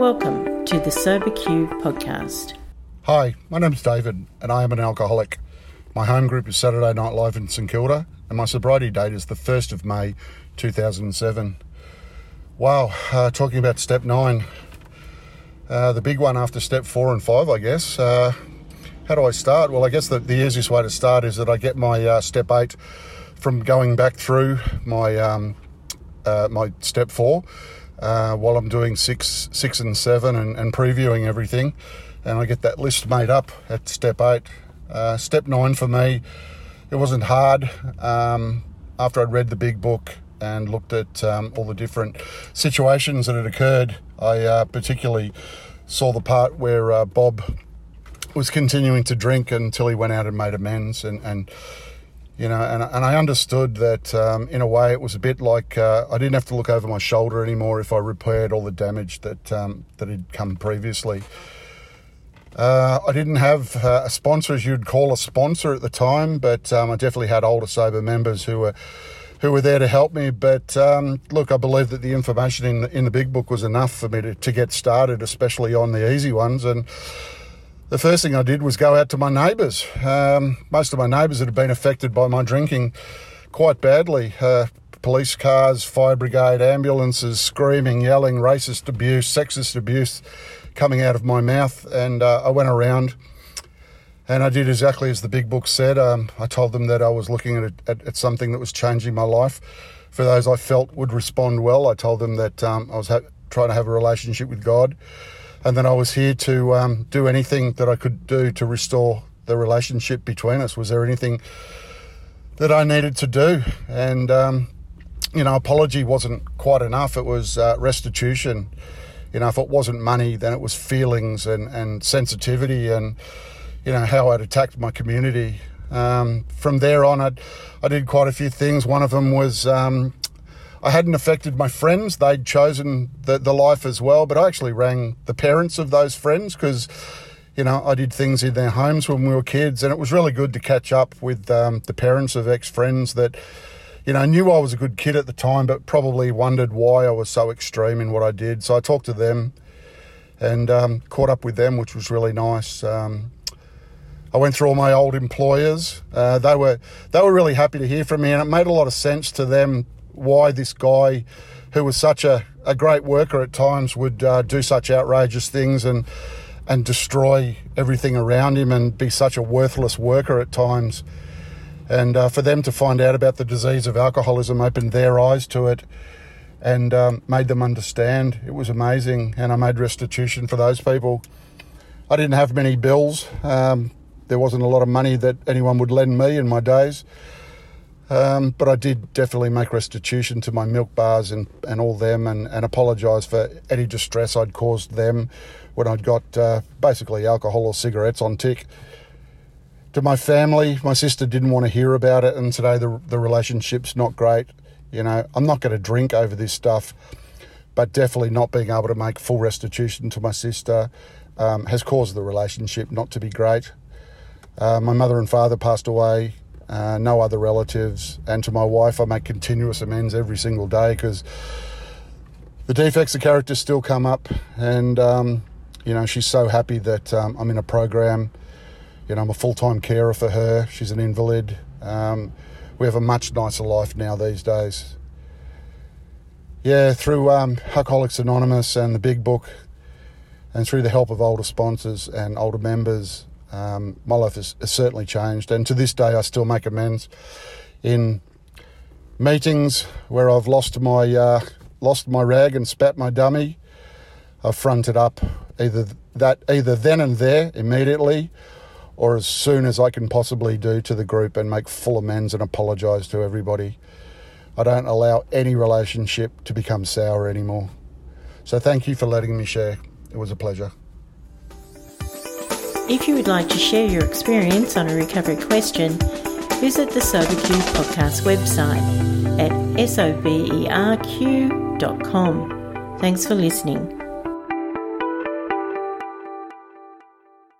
Welcome to the Sober Q podcast. Hi, my name's David, and I am an alcoholic. My home group is Saturday Night Live in St Kilda, and my sobriety date is the 1st of May 2007. Wow, uh, talking about step nine, uh, the big one after step four and five, I guess. Uh, how do I start? Well, I guess the, the easiest way to start is that I get my uh, step eight from going back through my um, uh, my step four uh, while I'm doing six, six and seven and, and, previewing everything, and I get that list made up at step eight. Uh, step nine for me, it wasn't hard. Um, after I'd read the big book and looked at um, all the different situations that had occurred, I uh, particularly saw the part where uh, Bob was continuing to drink until he went out and made amends and, and you know, and, and I understood that um, in a way it was a bit like uh, I didn't have to look over my shoulder anymore if I repaired all the damage that um, that had come previously. Uh, I didn't have uh, a sponsor, as you'd call a sponsor at the time, but um, I definitely had older sober members who were who were there to help me. But um, look, I believe that the information in the, in the big book was enough for me to, to get started, especially on the easy ones and the first thing I did was go out to my neighbours. Um, most of my neighbours had been affected by my drinking quite badly. Uh, police cars, fire brigade, ambulances, screaming, yelling, racist abuse, sexist abuse coming out of my mouth. And uh, I went around and I did exactly as the big book said. Um, I told them that I was looking at, at, at, something that was changing my life. For those I felt would respond well, I told them that um, I was ha- trying to have a relationship with God and then I was here to um, do anything that I could do to restore the relationship between us. Was there anything that I needed to do? And um, you know, apology wasn't quite enough. It was uh, restitution. You know, if it wasn't money, then it was feelings and, and sensitivity and you know how I'd attacked my community. Um, from there on, I'd, I did quite a few things. One of them was um, I hadn't affected my friends. They'd chosen the, the life as well, but I actually rang the parents of those friends because, you know, I did things in their homes when we were kids, and it was really good to catch up with um, the parents of ex friends that, you know, knew I was a good kid at the time, but probably wondered why I was so extreme in what I did. So I talked to them and um, caught up with them, which was really nice. Um, I went through all my old employers. Uh, they were they were really happy to hear from me, and it made a lot of sense to them why this guy, who was such a, a great worker at times, would uh, do such outrageous things and and destroy everything around him and be such a worthless worker at times. And uh, for them to find out about the disease of alcoholism opened their eyes to it and um, made them understand. It was amazing, and I made restitution for those people. I didn't have many bills. Um, there wasn't a lot of money that anyone would lend me in my days. Um, but I did definitely make restitution to my milk bars and, and all them and, and apologise for any distress I'd caused them when I'd got uh, basically alcohol or cigarettes on tick. To my family, my sister didn't want to hear about it, and today the, the relationship's not great. You know, I'm not going to drink over this stuff, but definitely not being able to make full restitution to my sister um, has caused the relationship not to be great. Uh, my mother and father passed away uh, no other relatives. And to my wife, I make continuous amends every single day because the defects of character still come up. And, um, you know, she's so happy that um, I'm in a program. You know, I'm a full time carer for her. She's an invalid. Um, we have a much nicer life now these days. Yeah, through um, Alcoholics Anonymous and the Big Book, and through the help of older sponsors and older members, um, my life has, has, certainly changed, and to this day, I still make amends in meetings where I've lost my uh, lost my rag and spat my dummy. I've fronted up either that either then and there immediately, or as soon as I can possibly do to the group and make full amends and apologise to everybody. I don't allow any relationship to become sour anymore. So thank you for letting me share. It was a pleasure. If you would like to share your experience on a recovery question, visit the SoberQ podcast website at soberq.com. Thanks for listening.